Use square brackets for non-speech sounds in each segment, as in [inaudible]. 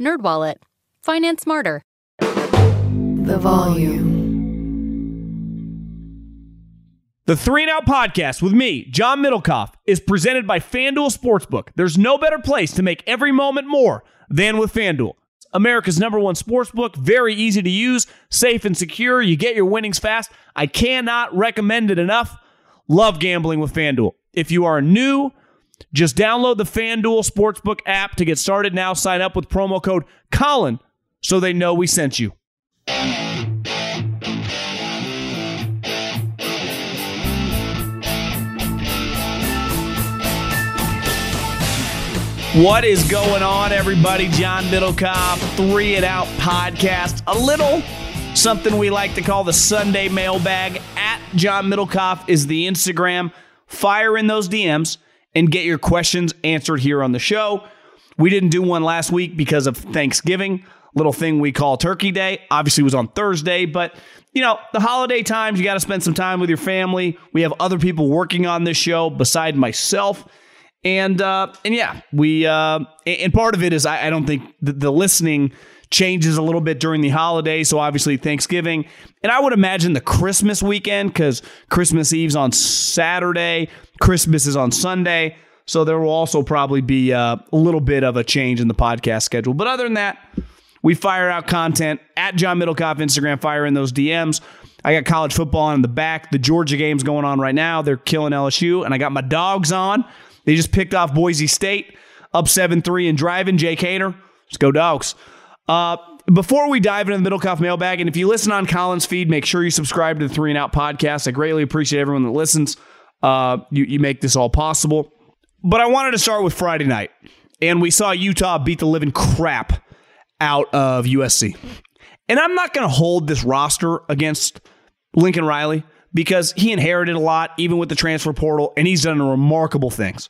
NerdWallet. Finance smarter. The volume. The Three and Out podcast with me, John Middlekauff, is presented by FanDuel Sportsbook. There's no better place to make every moment more than with FanDuel. America's number one sportsbook, very easy to use, safe and secure. You get your winnings fast. I cannot recommend it enough. Love gambling with FanDuel. If you are new, just download the FanDuel Sportsbook app to get started now. Sign up with promo code Colin so they know we sent you. What is going on, everybody? John Middlekauff, Three and Out podcast. A little something we like to call the Sunday mailbag. At John Middlekauff is the Instagram. Fire in those DMs and get your questions answered here on the show. We didn't do one last week because of Thanksgiving, little thing we call Turkey Day. Obviously, was on Thursday, but you know, the holiday times, you got to spend some time with your family. We have other people working on this show beside myself. And uh, and yeah, we uh, and part of it is I, I don't think the, the listening changes a little bit during the holiday. So obviously Thanksgiving, and I would imagine the Christmas weekend because Christmas Eve's on Saturday, Christmas is on Sunday. So there will also probably be uh, a little bit of a change in the podcast schedule. But other than that, we fire out content at John Middlekauff Instagram. Fire in those DMs. I got college football on in the back. The Georgia game's going on right now. They're killing LSU, and I got my dogs on. They just picked off Boise State, up 7 3 and driving. Jake Haener. Let's go, dogs. Uh, before we dive into the Middlekauff mailbag, and if you listen on Colin's feed, make sure you subscribe to the Three and Out podcast. I greatly appreciate everyone that listens. Uh, you, you make this all possible. But I wanted to start with Friday night, and we saw Utah beat the living crap out of USC. And I'm not going to hold this roster against Lincoln Riley because he inherited a lot, even with the transfer portal, and he's done remarkable things.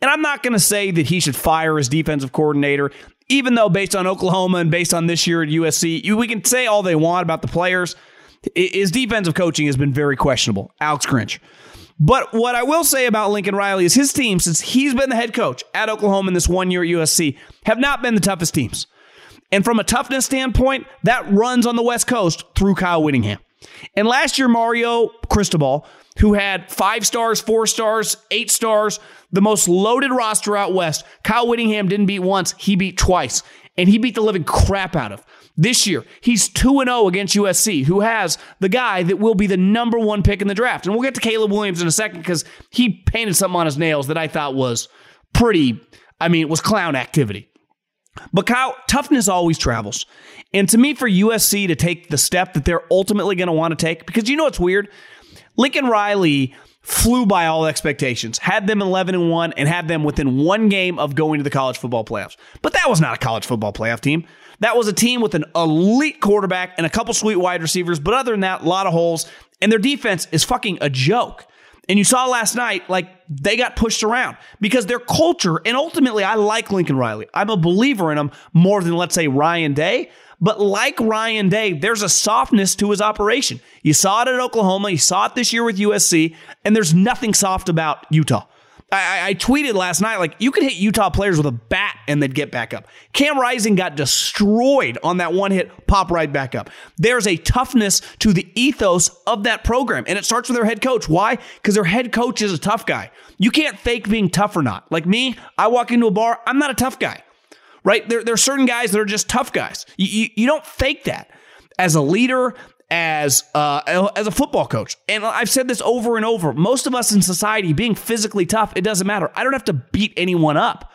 And I'm not going to say that he should fire his defensive coordinator, even though based on Oklahoma and based on this year at USC, we can say all they want about the players. His defensive coaching has been very questionable. Alex Grinch. But what I will say about Lincoln Riley is his team, since he's been the head coach at Oklahoma in this one year at USC, have not been the toughest teams. And from a toughness standpoint, that runs on the West Coast through Kyle Whittingham. And last year, Mario Cristobal, who had five stars, four stars, eight stars, the most loaded roster out west, Kyle Whittingham didn't beat once, he beat twice. And he beat the living crap out of. This year, he's 2 0 against USC, who has the guy that will be the number one pick in the draft. And we'll get to Caleb Williams in a second because he painted something on his nails that I thought was pretty, I mean, it was clown activity. But Kyle, toughness always travels. And to me, for USC to take the step that they're ultimately going to want to take, because you know what's weird? Lincoln Riley flew by all expectations, had them 11 and 1, and had them within one game of going to the college football playoffs. But that was not a college football playoff team. That was a team with an elite quarterback and a couple sweet wide receivers. But other than that, a lot of holes. And their defense is fucking a joke. And you saw last night, like they got pushed around because their culture, and ultimately, I like Lincoln Riley. I'm a believer in him more than, let's say, Ryan Day. But like Ryan Day, there's a softness to his operation. You saw it at Oklahoma, you saw it this year with USC, and there's nothing soft about Utah. I, I, tweeted last night, like, you could hit Utah players with a bat and they'd get back up. Cam Rising got destroyed on that one hit, pop right back up. There's a toughness to the ethos of that program, and it starts with their head coach. Why? Because their head coach is a tough guy. You can't fake being tough or not. Like me, I walk into a bar, I'm not a tough guy. Right? There, there are certain guys that are just tough guys. You, you, you don't fake that as a leader, as uh, as a football coach. And I've said this over and over. Most of us in society, being physically tough, it doesn't matter. I don't have to beat anyone up.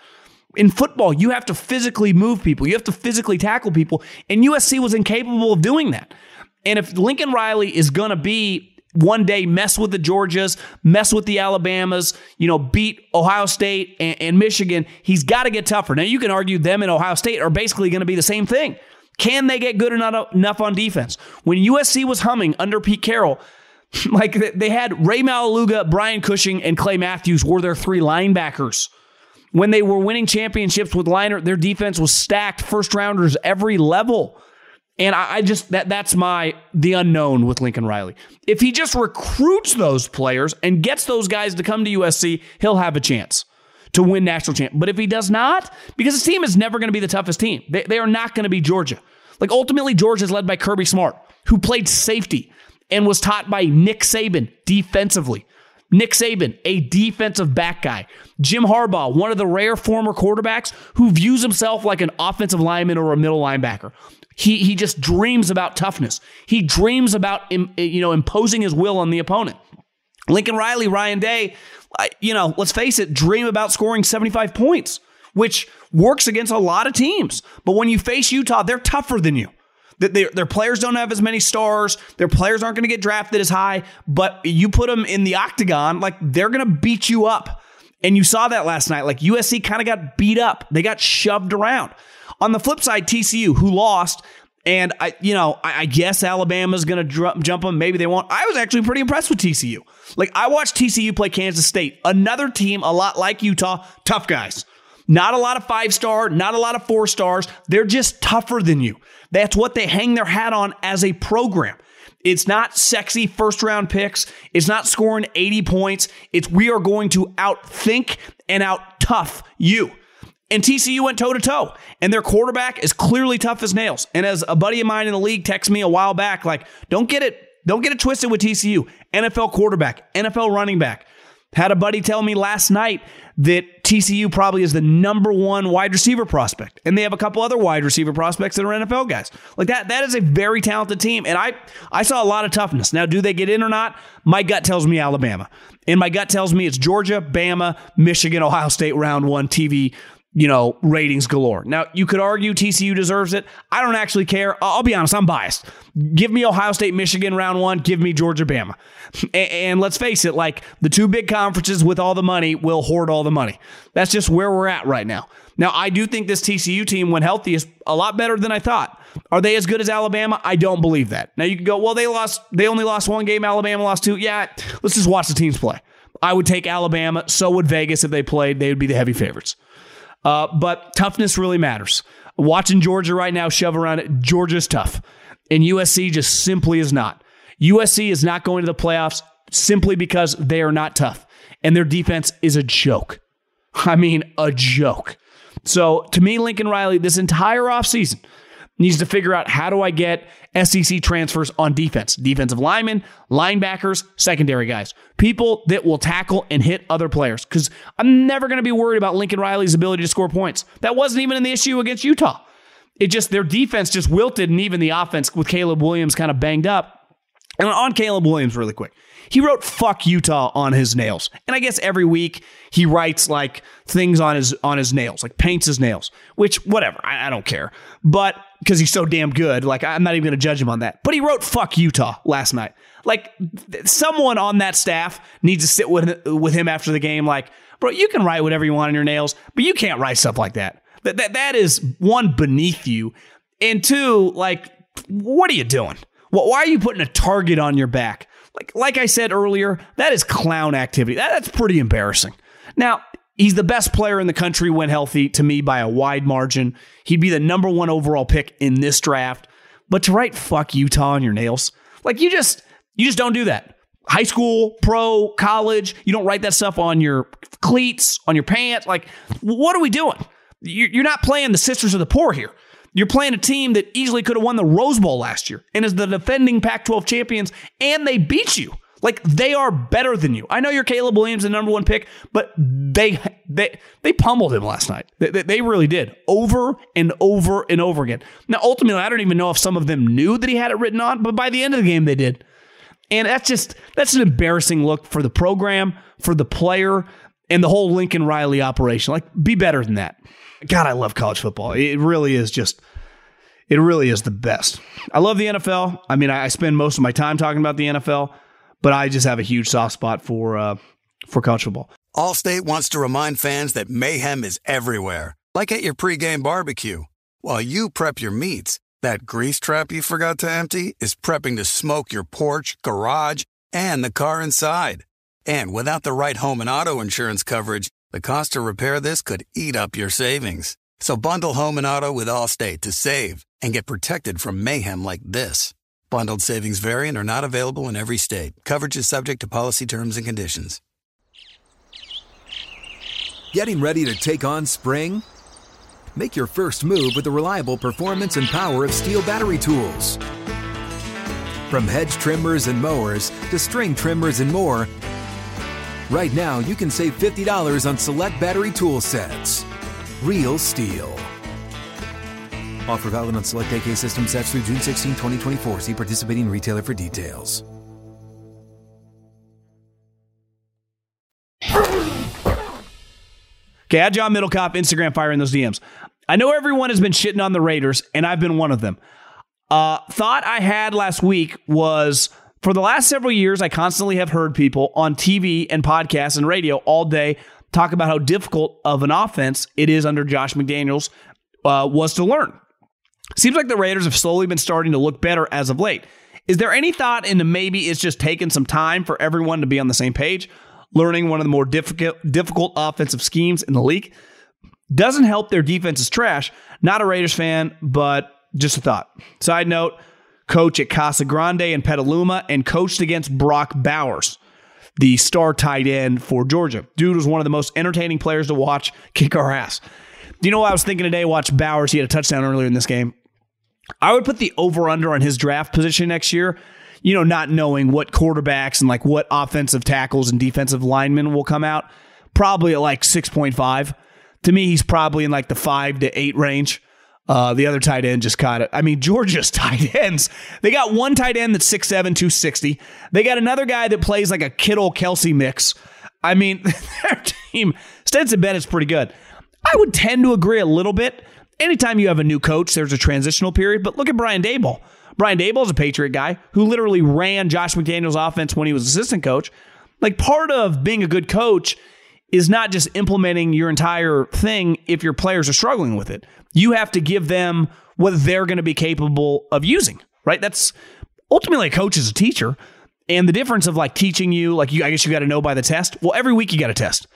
In football, you have to physically move people. You have to physically tackle people. And USC was incapable of doing that. And if Lincoln Riley is going to be one day mess with the Georgias, mess with the Alabamas, you know, beat Ohio State and, and Michigan, he's got to get tougher. Now, you can argue them and Ohio State are basically going to be the same thing. Can they get good enough on defense? When USC was humming under Pete Carroll, [laughs] like they had Ray Maualuga, Brian Cushing, and Clay Matthews were their three linebackers. When they were winning championships with Leinart, their defense was stacked, first rounders every level. And I, I, just that that's my the unknown with Lincoln Riley. If he just recruits those players and gets those guys to come to USC, he'll have a chance to win national champ. But if he does not, because his team is never going to be the toughest team, they, they are not going to be Georgia. Like ultimately, Georgia is led by Kirby Smart, who played safety and was taught by Nick Saban defensively. Nick Saban, a defensive back guy. Jim Harbaugh, one of the rare former quarterbacks who views himself like an offensive lineman or a middle linebacker. He, he just dreams about toughness. He dreams about you know imposing his will on the opponent. Lincoln Riley, Ryan Day, you know, let's face it, dream about scoring 75 points, which works against a lot of teams. But when you face Utah, they're tougher than you. Their, their players don't have as many stars. Their players aren't going to get drafted as high. But you put them in the octagon, like they're going to beat you up. And you saw that last night. Like USC kind of got beat up. They got shoved around. On the flip side, TCU, who lost, and I, you know, I, I guess Alabama's going to dr- jump them. Maybe they won't. I was actually pretty impressed with TCU. Like I watched TCU play Kansas State, another team a lot like Utah, tough guys. Not a lot of five star, not a lot of four stars. They're just tougher than you. That's what they hang their hat on as a program. It's not sexy first round picks. It's not scoring 80 points. It's we are going to outthink and out tough you. And TCU went toe to toe, and their quarterback is clearly tough as nails. And as a buddy of mine in the league texted me a while back, like, don't get it, don't get it twisted with TCU. NFL quarterback, NFL running back. Had a buddy tell me last night that TCU probably is the number one wide receiver prospect, and they have a couple other wide receiver prospects that are NFL guys. Like that, that is a very talented team, and I, I saw a lot of toughness. Now, do they get in or not? My gut tells me Alabama, and my gut tells me it's Georgia, Bama, Michigan, Ohio State, round one TV you know, ratings galore. Now, you could argue TCU deserves it. I don't actually care. I'll be honest, I'm biased. Give me Ohio State, Michigan round one. Give me Georgia, Bama. [laughs] And, let's face it, like the two big conferences with all the money will hoard all the money. That's just where we're at right now. Now, I do think this TCU team, when healthy, is a lot better than I thought. Are they as good as Alabama? I don't believe that. Now, you can go, well, they lost, they only lost one game. Alabama lost two. Yeah, let's just watch the teams play. I would take Alabama. So would Vegas if they played. They would be the heavy favorites. Uh, but toughness really matters. Watching Georgia right now shove around it, Georgia's tough. And USC just simply is not. USC is not going to the playoffs simply because they are not tough. And their defense is a joke. I mean, a joke. So to me, Lincoln Riley, this entire offseason, needs to figure out how do I get SEC transfers on defense, defensive linemen, linebackers, secondary guys, people that will tackle and hit other players. Because I'm never going to be worried about Lincoln Riley's ability to score points. That wasn't even an issue against Utah. It just their defense just wilted, and even the offense with Caleb Williams kind of banged up. And on Caleb Williams, really quick. He wrote fuck Utah on his nails. And I guess every week he writes like things on his on his nails, like paints his nails, which whatever, I, I don't care. But because he's so damn good, like I'm not even gonna judge him on that. But he wrote fuck Utah last night. Like someone on that staff needs to sit with with him after the game, like, bro, you can write whatever you want on your nails, but you can't write stuff like that. That that, that is one beneath you. And two, like, what are you doing? Why are you putting a target on your back? Like, like I said earlier, that is clown activity. That, that's pretty embarrassing. Now, he's the best player in the country when healthy to me by a wide margin. He'd be the number one overall pick in this draft. But to write fuck Utah on your nails, like you just you just don't do that. High school, pro, college, you don't write that stuff on your cleats, on your pants. Like, what are we doing? You're not playing the Sisters of the Poor here. You're playing a team that easily could have won the Rose Bowl last year and is the defending Pac 12 champions, and they beat you. Like they are better than you. I know you're Caleb Williams, the number one pick, but they they they pummeled him last night. They, they, they, really did over and over and over again. Now, ultimately, I don't even know if some of them knew that he had it written on, but by the end of the game, they did. And that's just that's an embarrassing look for the program, for the player, and the whole Lincoln Riley operation. Like, be better than that. God, I love college football. It really is just it really is the best. I love the NFL. I mean, I spend most of my time talking about the NFL but I just have a huge soft spot for uh, for college football. Allstate wants to remind fans that mayhem is everywhere, like at your pregame barbecue. While you prep your meats, that grease trap you forgot to empty is prepping to smoke your porch, garage, and the car inside. And without the right home and auto insurance coverage, the cost to repair this could eat up your savings. So bundle home and auto with Allstate to save and get protected from mayhem like this. Bundled savings variant are not available in every state. Coverage is subject to policy terms and conditions. Getting ready to take on spring? Make your first move with the reliable performance and power of STIHL battery tools. From hedge trimmers and mowers to string trimmers and more, right now you can save $50 on select battery tool sets. Real STIHL. Offer valid on select AK system sets through June 16, 2024. See participating retailer for details. Okay, at John Middlekauff, Instagram fire in those DMs. I know everyone has been shitting on the Raiders, and I've been one of them. Uh, thought I had last week was for the last several years, I constantly have heard people on TV and podcasts and radio all day talk about how difficult of an offense it is under Josh McDaniels uh, was to learn. Seems like the Raiders have slowly been starting to look better as of late. Is there any thought into maybe it's just taken some time for everyone to be on the same page, learning one of the more difficult difficult offensive schemes in the league? Doesn't help their defense is trash. Not a Raiders fan, but just a thought. Side note, coach at Casa Grande and Petaluma and coached against Brock Bowers, the star tight end for Georgia. Dude was one of the most entertaining players to watch kick our ass. Do you know what I was thinking today? Watch Bowers. He had a touchdown earlier in this game. I would put the over under on his draft position next year. You know, not knowing what quarterbacks and like what offensive tackles and defensive linemen will come out, probably at like 6.5. To me, he's probably in like the five to eight range. Uh, the other tight end just caught it. I mean, Georgia's [laughs] tight ends. They got one tight end that's 6'7, 260. They got another guy that plays like a Kittle Kelsey mix. I mean, [laughs] their team, Stetson Bennett's pretty good. I would tend to agree a little bit anytime you have a new coach, there's a transitional period. But look at Brian Daboll. Brian Daboll is a Patriot guy who literally ran Josh McDaniels' offense when he was assistant coach. Like part of being a good coach is not just implementing your entire thing if your players are struggling with it. You have to give them what they're going to be capable of using, right? That's ultimately a coach is a teacher. And the difference of like teaching you, like you, I guess you got to know by the test. Well, every week you got a test.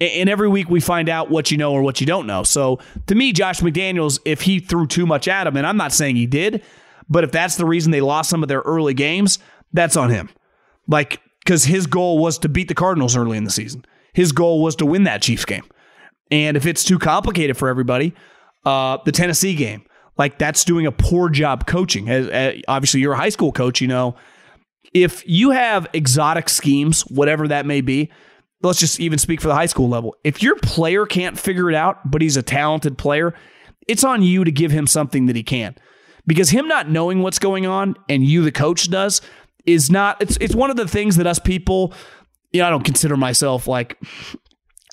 And every week we find out what you know or what you don't know. So to me, Josh McDaniels, if he threw too much at him, and I'm not saying he did, but if that's the reason they lost some of their early games, that's on him. Like, because his goal was to beat the Cardinals early in the season. His goal was to win that Chiefs game. And if it's too complicated for everybody, uh, the Tennessee game, like that's doing a poor job coaching. As, as, obviously, you're a high school coach, you know. If you have exotic schemes, whatever that may be, let's just even speak for the high school level. If your player can't figure it out, but he's a talented player, it's on you to give him something that he can. Because him not knowing what's going on and you the coach does is not it's it's one of the things that us people, you know, I don't consider myself like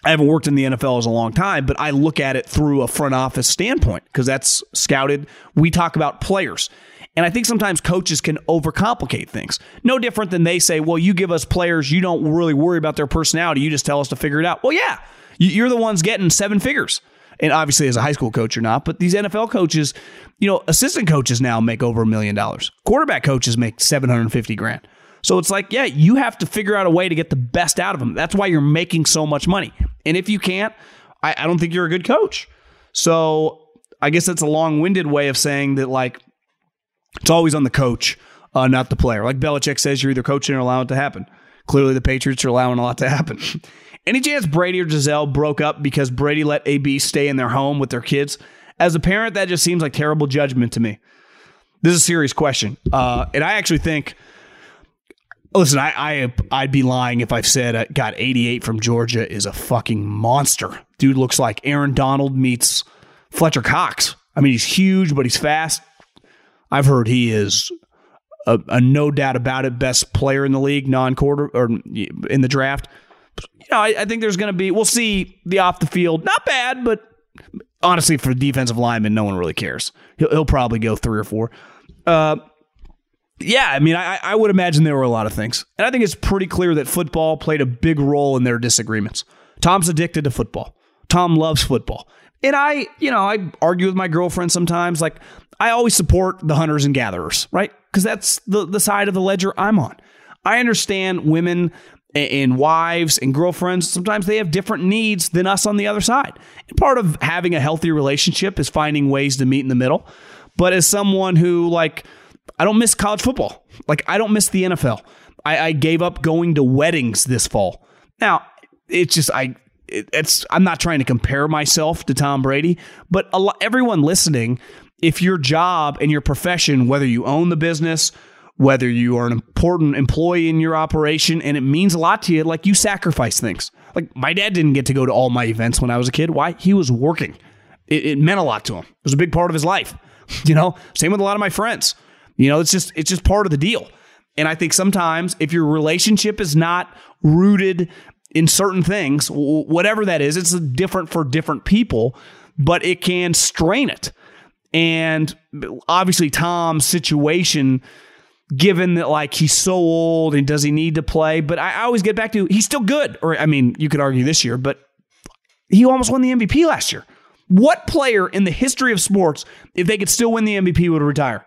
I haven't worked in the NFL as a long time, but I look at it through a front office standpoint because that's scouted. We talk about players. And I think sometimes coaches can overcomplicate things. No different than they say, well, you give us players, you don't really worry about their personality. You just tell us to figure it out. Well, yeah, you're the ones getting seven figures. And obviously, as a high school coach, you're not. But these NFL coaches, you know, assistant coaches now make over a million dollars. Quarterback coaches make 750 grand. So it's like, yeah, you have to figure out a way to get the best out of them. That's why you're making so much money. And if you can't, I, I don't think you're a good coach. So I guess that's a long winded way of saying that, like, it's always on the coach, uh, not the player. Like Belichick says, you're either coaching or allowing it to happen. Clearly, the Patriots are allowing a lot to happen. [laughs] Any chance Brady or Gisele broke up because Brady let AB stay in their home with their kids? As a parent, that just seems like terrible judgment to me. This is a serious question. Uh, and I actually think Listen, I, I I'd be lying if I've said I got 88 from Georgia is a fucking monster. Dude looks like Aaron Donald meets Fletcher Cox. I mean, he's huge, but he's fast. I've heard he is a, a no doubt about it best player in the league, non quarter or in the draft. You know, I, I think there's going to be. We'll see the off the field. Not bad, but honestly, for defensive lineman, no one really cares. He'll, he'll probably go three or four. Uh, yeah, I mean, I, I would imagine there were a lot of things. And I think it's pretty clear that football played a big role in their disagreements. Tom's addicted to football. Tom loves football. And I, you know, I argue with my girlfriend sometimes. Like, I always support the hunters and gatherers, right? Because that's the, the side of the ledger I'm on. I understand women and wives and girlfriends, sometimes they have different needs than us on the other side. And part of having a healthy relationship is finding ways to meet in the middle. But as someone who, like, I don't miss college football. Like, I don't miss the NFL. I, I gave up going to weddings this fall. Now, it's just, I, it, it's, I'm not trying to compare myself to Tom Brady, but everyone listening, if your job and your profession, whether you own the business, whether you are an important employee in your operation and it means a lot to you, like you sacrifice things. Like my dad didn't get to go to all my events when I was a kid. Why? He was working. It, it meant a lot to him. It was a big part of his life. [laughs] You know, same with a lot of my friends. You know, it's just it's just part of the deal. And I think sometimes if your relationship is not rooted in certain things, whatever that is, it's different for different people, but it can strain it. And obviously, Tom's situation given that like he's so old and does he need to play? But I, always get back to he's still good. Or I mean, you could argue this year, but he almost won the MVP last year. What player in the history of sports, if they could still win the MVP, would retire?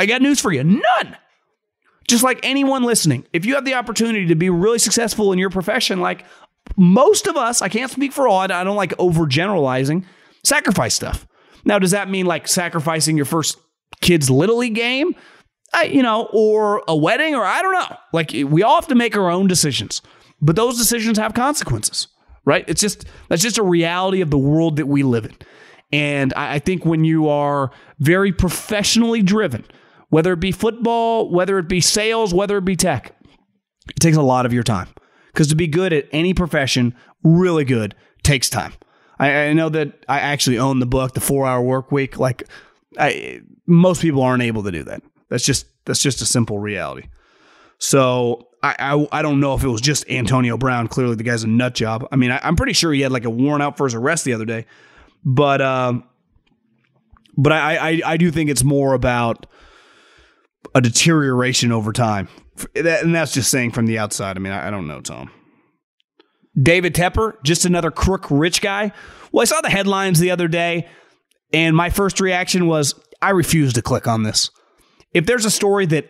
I got news for you. None. Just like anyone listening, if you have the opportunity to be really successful in your profession, like most of us, I can't speak for all, I don't like overgeneralizing, sacrifice stuff. Now, does that mean like sacrificing your first kid's little league game? I, you know, or a wedding, or I don't know. Like we all have to make our own decisions, but those decisions have consequences, right? It's just that's just a reality of the world that we live in. And I, I think when you are very professionally driven, whether it be football, whether it be sales, whether it be tech, it takes a lot of your time. Because to be good at any profession, really good, takes time. I, I know that I actually own the book, The Four Hour Work Week. Like, I, most people aren't able to do that. That's just that's just a simple reality. So I, I, I don't know if it was just Antonio Brown. Clearly, the guy's a nut job. I mean, I, am pretty sure he had like a warrant out for his arrest the other day, but um, but I, I I do think it's more about a deterioration over time, and that's just saying from the outside. I mean, I, don't know, Tom. David Tepper, just another crook rich guy. Well, I saw the headlines the other day, and my first reaction was I refuse to click on this if there's a story that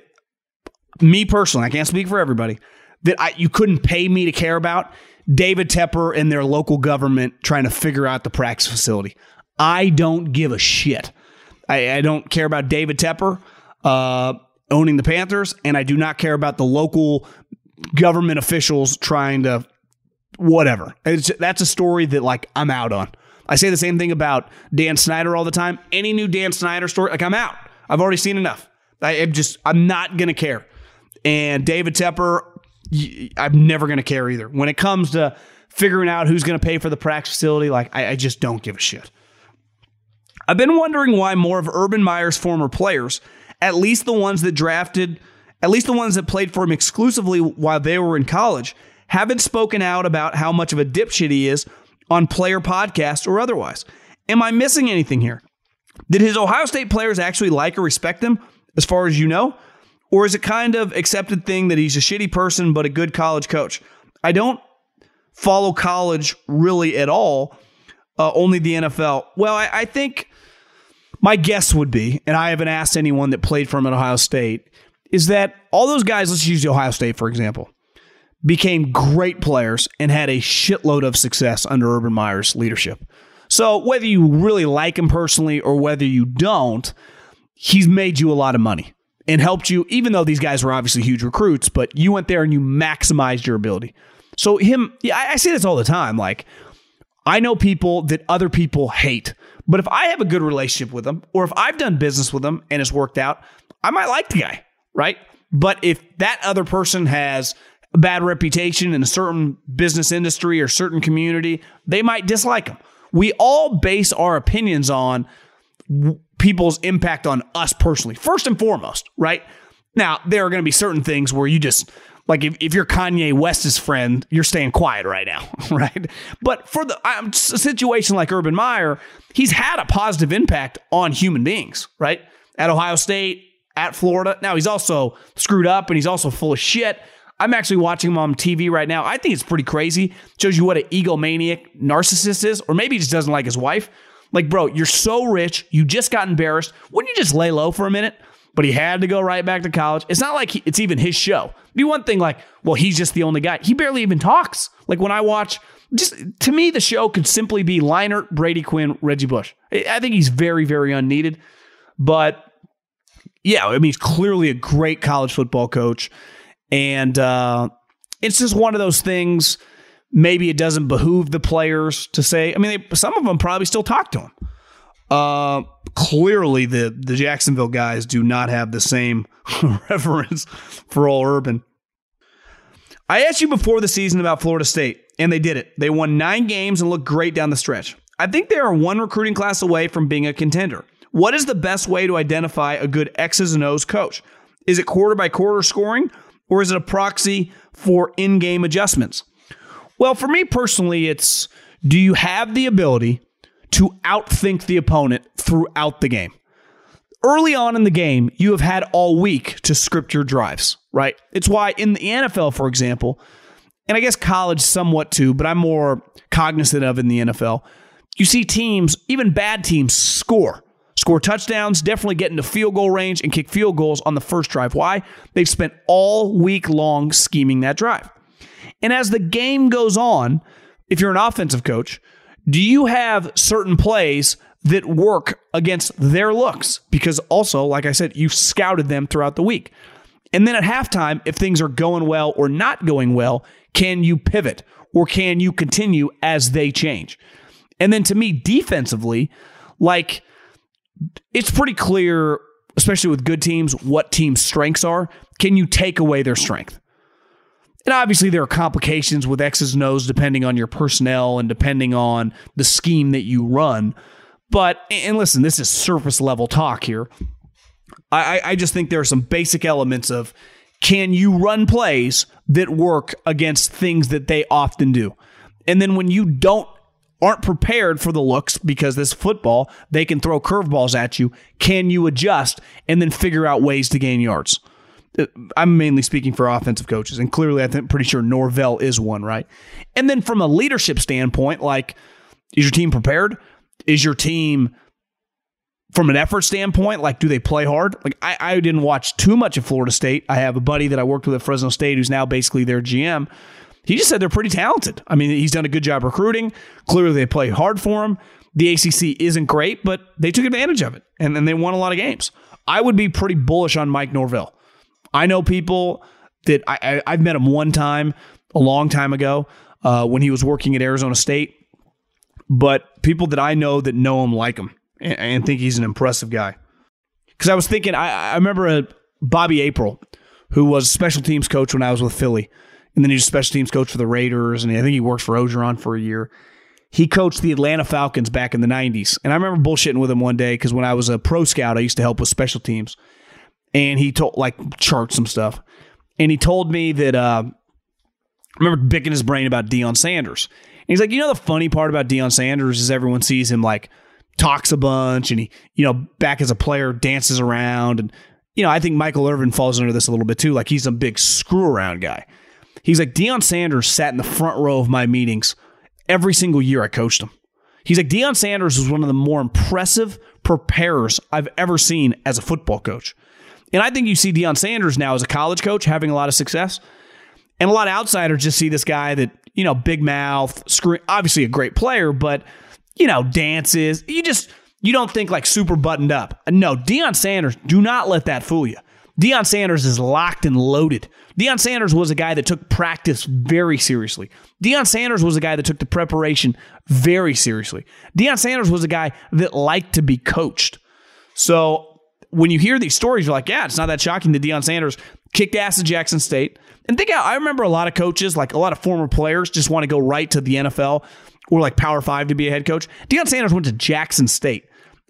me personally, I can't speak for everybody, that I, you couldn't pay me to care about, David Tepper and their local government trying to figure out the practice facility. I don't give a shit. I, I don't care about David Tepper uh, owning the Panthers, and I do not care about the local government officials trying to whatever. It's, that's a story that like I'm out on. I say the same thing about Dan Snyder all the time. Any new Dan Snyder story, like I'm out. I've already seen enough. I am just I'm not gonna care. And David Tepper, I'm never gonna care either. When it comes to figuring out who's gonna pay for the practice facility, like I, I just don't give a shit. I've been wondering why more of Urban Meyer's former players, at least the ones that drafted, at least the ones that played for him exclusively while they were in college, haven't spoken out about how much of a dipshit he is on player podcasts or otherwise. Am I missing anything here? Did his Ohio State players actually like or respect him? as far as you know? Or is it kind of accepted thing that he's a shitty person but a good college coach? I don't follow college really at all, uh, only the NFL. Well, I, I, think my guess would be, and I haven't asked anyone that played for him at Ohio State, is that all those guys, let's use Ohio State for example, became great players and had a shitload of success under Urban Meyer's leadership. So whether you really like him personally or whether you don't, he's made you a lot of money and helped you, even though these guys were obviously huge recruits, but you went there and you maximized your ability. So, him, yeah, I, I say this all the time. Like, I know people that other people hate, but if I have a good relationship with them, or if I've done business with them and it's worked out, I might like the guy, right? But if that other person has a bad reputation in a certain business industry or certain community, they might dislike them. We all base our opinions on people's impact on us personally, first and foremost, right? Now, there are going to be certain things where you just, like, if, if you're Kanye West's friend, you're staying quiet right now, [laughs] right? But for the um, situation like Urban Meyer, he's had a positive impact on human beings, right? At Ohio State, at Florida. Now, he's also screwed up and he's also full of shit. I'm actually watching him on TV right now. I think it's pretty crazy. Shows you what an egomaniac narcissist is, or maybe he just doesn't like his wife. Like, bro, you're so rich, you just got embarrassed. Wouldn't you just lay low for a minute? But he had to go right back to college. It's not like he, it's even his show. It'd be one thing like, well, he's just the only guy. He barely even talks. Like when I watch, just to me, the show could simply be Leinart, Brady Quinn, Reggie Bush. I think he's very, very unneeded. But yeah, I mean, he's clearly a great college football coach. And uh, it's just one of those things. Maybe it doesn't behoove the players to say. I mean, they, some of them probably still talk to him. Uh, clearly, the the Jacksonville guys do not have the same [laughs] reverence for all Urban. I asked you before the season about Florida State, and they did it. They won nine games and looked great down the stretch. I think they are one recruiting class away from being a contender. What is the best way to identify a good X's and O's coach? Is it quarter by quarter scoring, or is it a proxy for in game adjustments? Well, for me personally, it's do you have the ability to outthink the opponent throughout the game? Early on in the game, you have had all week to script your drives, right? It's why in the NFL, for example, and I guess college somewhat too, but I'm more cognizant of in the NFL, you see teams, even bad teams, score score touchdowns, definitely get into field goal range and kick field goals on the first drive. Why? They've spent all week long scheming that drive. And as the game goes on, if you're an offensive coach, do you have certain plays that work against their looks? Because also, like I said, you've scouted them throughout the week. And then at halftime, if things are going well or not going well, can you pivot or can you continue as they change? And then to me, defensively, like it's pretty clear, especially with good teams, what teams' strengths are. Can you take away their strength? And obviously, there are complications with X's and O's depending on your personnel and depending on the scheme that you run. But, and listen, this is surface level talk here. I, I just think there are some basic elements of can you run plays that work against things that they often do? And then when you don't aren't prepared for the looks because this football, they can throw curveballs at you. Can you adjust and then figure out ways to gain yards? Uh, I'm mainly speaking for offensive coaches, and clearly I'm pretty sure Norvell is one, right? And then from a leadership standpoint, like, is your team prepared? Is your team from an effort standpoint, like, do they play hard? Like, I, I didn't watch too much of Florida State. I have a buddy that I worked with at Fresno State who's now basically their GM he just said they're pretty talented. I mean, he's done a good job recruiting. Clearly, they play hard for him. The ACC isn't great, but they took advantage of it and, and they won a lot of games. I would be pretty bullish on Mike Norvell. I know people that I, I, have met him one time a long time ago uh, when he was working at Arizona State, but people that I know that know him like him and, and think he's an impressive guy. Because I was thinking, I, I remember a Bobby April, who was special teams coach when I was with Philly and then he's a special teams coach for the Raiders, and I think he worked for Orgeron for a year. He coached the Atlanta Falcons back in the 90s. And I remember bullshitting with him one day because when I was a pro scout, I used to help with special teams. And he told, like, chart some stuff. And he told me that, uh, I remember picking his brain about Deion Sanders. And he's like, you know, the funny part about Deion Sanders is everyone sees him like talks a bunch and he, you know, back as a player dances around. And, you know, I think Michael Irvin falls under this a little bit too. Like he's a big screw around guy. He's like, Deion Sanders sat in the front row of my meetings every single year I coached him. He's like, Deion Sanders was one of the more impressive preparers I've ever seen as a football coach. And I think you see Deion Sanders now as a college coach having a lot of success. And a lot of outsiders just see this guy that, you know, big mouth, scream, obviously a great player, but, you know, dances. You just, you don't think like super buttoned up. No, Deion Sanders, do not let that fool you. Deion Sanders is locked and loaded. Deion Sanders was a guy that took practice very seriously. Deion Sanders was a guy that took the preparation very seriously. Deion Sanders was a guy that liked to be coached. So when you hear these stories, you're like, yeah, it's not that shocking that Deion Sanders kicked ass at Jackson State. And think out, I remember a lot of coaches, like a lot of former players, just want to go right to the NFL or like Power Five to be a head coach. Deion Sanders went to Jackson State.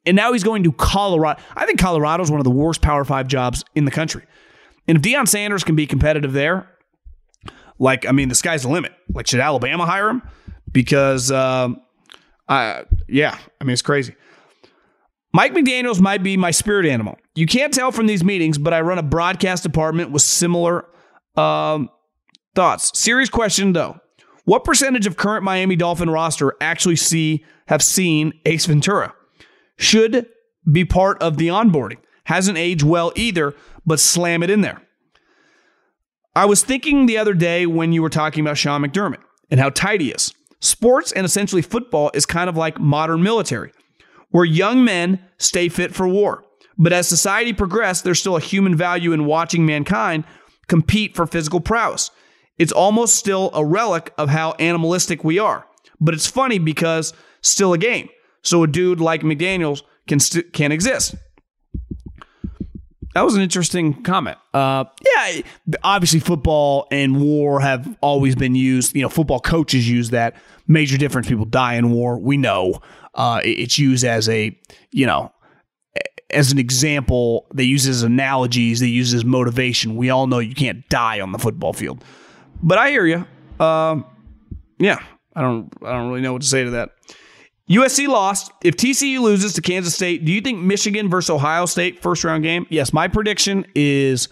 And now he's going to Colorado. I think Colorado is one of the worst Power Five jobs in the country. And if Deion Sanders can be competitive there, like, I mean, the sky's the limit. Like, should Alabama hire him? Because, um, I, yeah, I mean, it's crazy. Mike McDaniels might be my spirit animal. You can't tell from these meetings, but I run a broadcast department with similar um, thoughts. Serious question, though. What percentage of current Miami Dolphin roster actually see have seen Ace Ventura? Should be part of the onboarding. Hasn't aged well either, but slam it in there. I was thinking the other day when you were talking about Sean McDermott and how tight he is. Sports and essentially football is kind of like modern military, where young men stay fit for war. But as society progressed, there's still a human value in watching mankind compete for physical prowess. It's almost still a relic of how animalistic we are. But it's funny because still a game. So a dude like McDaniels can st- can exist. That was an interesting comment. Uh, yeah, obviously football and war have always been used. You know, football coaches use that. Major difference. People die in war. We know uh, it's used as a you know as an example. They use as analogies. They use as motivation. We all know you can't die on the football field. But I hear you. Um, yeah, I don't. I don't really know what to say to that. USC lost. If TCU loses to Kansas State, do you think Michigan versus Ohio State first round game? Yes, my prediction is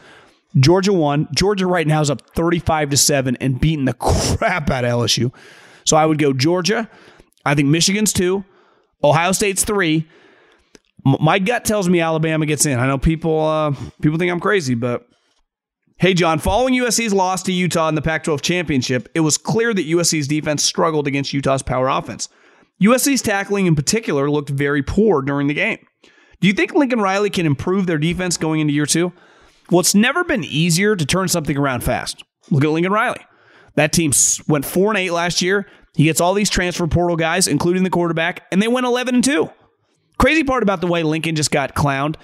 Georgia won. Georgia right now is up 35 to 7 and beating the [laughs] crap out of LSU. So I would go Georgia. I think Michigan's 2. Ohio State's 3. My gut tells me Alabama gets in. I know people uh, people think I'm crazy, but Hey, John, following USC's loss to Utah in the Pac 12 championship, it was clear that USC's defense struggled against Utah's power offense. USC's tackling in particular looked very poor during the game. Do you think Lincoln Riley can improve their defense going into year two? Well, it's never been easier to turn something around fast. Look at Lincoln Riley. That team went 4 and 8 last year. He gets all these transfer portal guys, including the quarterback, and they went 11 and 2. Crazy part about the way Lincoln just got clowned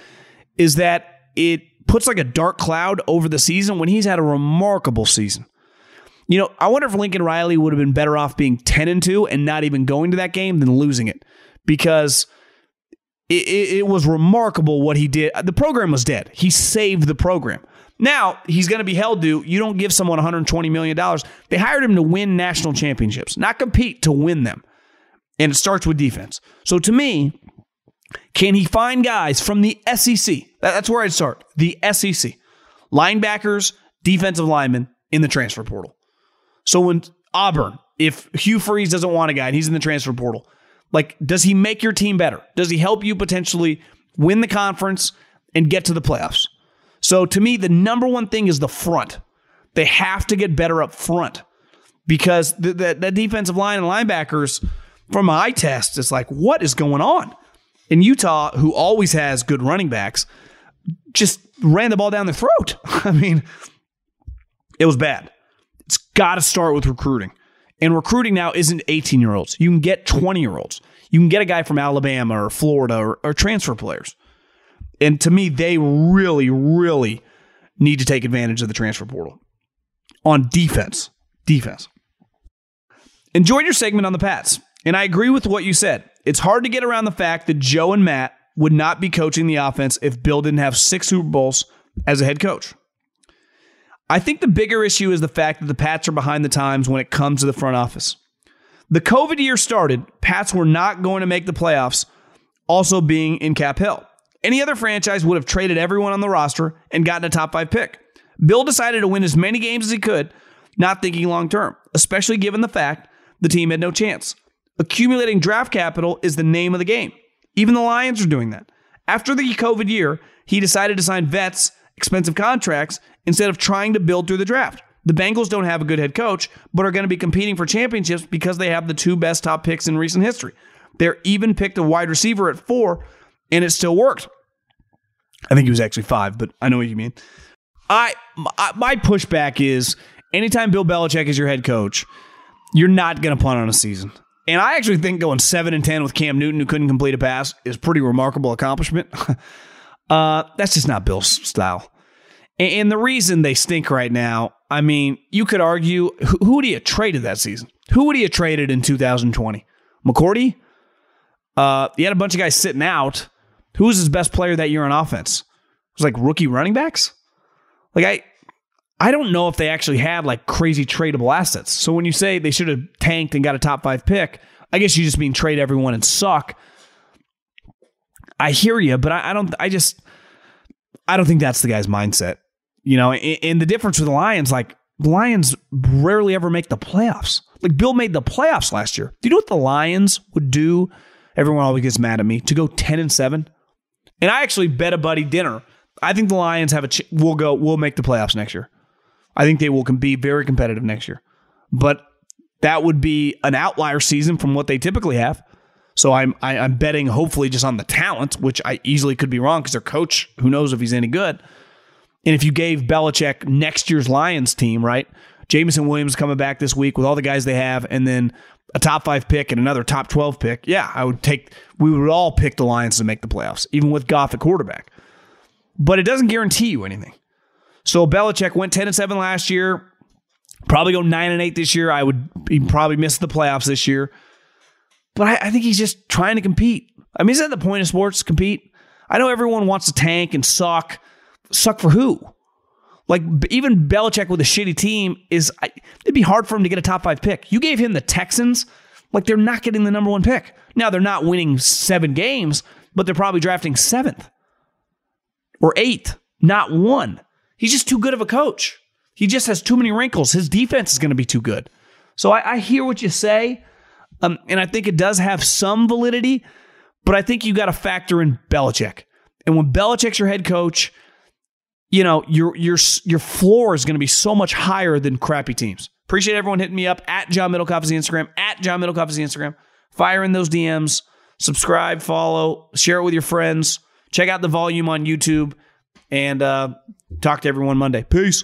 is that it puts like a dark cloud over the season when he's had a remarkable season. You know, I wonder if Lincoln Riley would have been better off being 10 and 2 and not even going to that game than losing it because it, it, it was remarkable what he did. The program was dead. He saved the program. Now he's going to be held to. You don't give someone 120 million dollars. They hired him to win national championships, not compete to win them. And it starts with defense. So to me, can he find guys from the SEC? That's where I'd start. The SEC. Linebackers, defensive linemen in the transfer portal. So when Auburn, if Hugh Freeze doesn't want a guy and he's in the transfer portal, like, does he make your team better? Does he help you potentially win the conference and get to the playoffs? So to me, the number one thing is the front. They have to get better up front because the, the, defensive line and linebackers, from my test, it's like, what is going on? In Utah, who always has good running backs, just ran the ball down their throat. [laughs] I mean, it was bad. It's got to start with recruiting. And recruiting now isn't 18 year olds. You can get 20 year olds. You can get a guy from Alabama or Florida or, or transfer players. And to me, they really, really need to take advantage of the transfer portal on defense. Defense. Enjoyed your segment on the Pats. And I agree with what you said. It's hard to get around the fact that Joe and Matt would not be coaching the offense if Bill didn't have six Super Bowls as a head coach. I think the bigger issue is the fact that the Pats are behind the times when it comes to the front office. The COVID year started, Pats were not going to make the playoffs, also being in Cap Hill. Any other franchise would have traded everyone on the roster and gotten a top five pick. Bill decided to win as many games as he could, not thinking long term, especially given the fact the team had no chance. Accumulating draft capital is the name of the game. Even the Lions are doing that. After the COVID year, he decided to sign vets, expensive contracts, instead of trying to build through the draft. The Bengals don't have a good head coach, but are going to be competing for championships because they have the two best top picks in recent history. They're even picked a wide receiver at four, and it still worked. I think he was actually five, but I know what you mean. I my pushback is anytime Bill Belichick is your head coach, you're not going to punt on a season. And I actually think going seven and ten with Cam Newton, who couldn't complete a pass, is pretty remarkable accomplishment. [laughs] uh, that's just not Bill's style. And the reason they stink right now, I mean, you could argue who, who would he have traded that season? Who would he have traded in 2020? McCourty? Uh, he had a bunch of guys sitting out. Who was his best player that year on offense? It was like rookie running backs. Like I, I don't know if they actually had like crazy tradable assets. So when you say they should have tanked and got a top five pick, I guess you just mean trade everyone and suck. I hear you, but I, I don't. I just, I don't think that's the guy's mindset. You know, and, and the difference with the Lions, like the Lions rarely ever make the playoffs. Like Bill made the playoffs last year. Do you know what the Lions would do? Everyone always gets mad at me to go ten and seven. And I actually bet a buddy dinner. I think the Lions have a ch- will go will make the playoffs next year. I think they will be very competitive next year. But that would be an outlier season from what they typically have. So I'm I, am i am betting hopefully just on the talent, which I easily could be wrong because their coach, who knows if he's any good. And if you gave Belichick next year's Lions team, right? Jameson Williams coming back this week with all the guys they have, and then a top five pick and another top 12 pick. Yeah, I would take, we would all pick the Lions to make the playoffs, even with Goff at quarterback. But it doesn't guarantee you anything. So Belichick went 10 and 7 last year, probably go 9 and 8 this year. I would he probably miss the playoffs this year. But I, I think he's just trying to compete. I mean, isn't that the point of sports? Compete. I know everyone wants to tank and suck. Suck for who? Like even Belichick with a shitty team is it'd be hard for him to get a top five pick. You gave him the Texans, like they're not getting the number one pick. Now they're not winning seven games, but they're probably drafting seventh or eighth, not one. He's just too good of a coach. He just has too many wrinkles. His defense is going to be too good. So I, I hear what you say, um, and I think it does have some validity, but I think you got to factor in Belichick. And when Belichick's your head coach, you know, your your your floor is going to be so much higher than crappy teams. Appreciate everyone hitting me up at John Middlekauff is the Instagram, at John Middlekauff is the Instagram. Fire in those DMs, subscribe, follow, share it with your friends. Check out the volume on YouTube, and uh, talk to everyone Monday. Peace.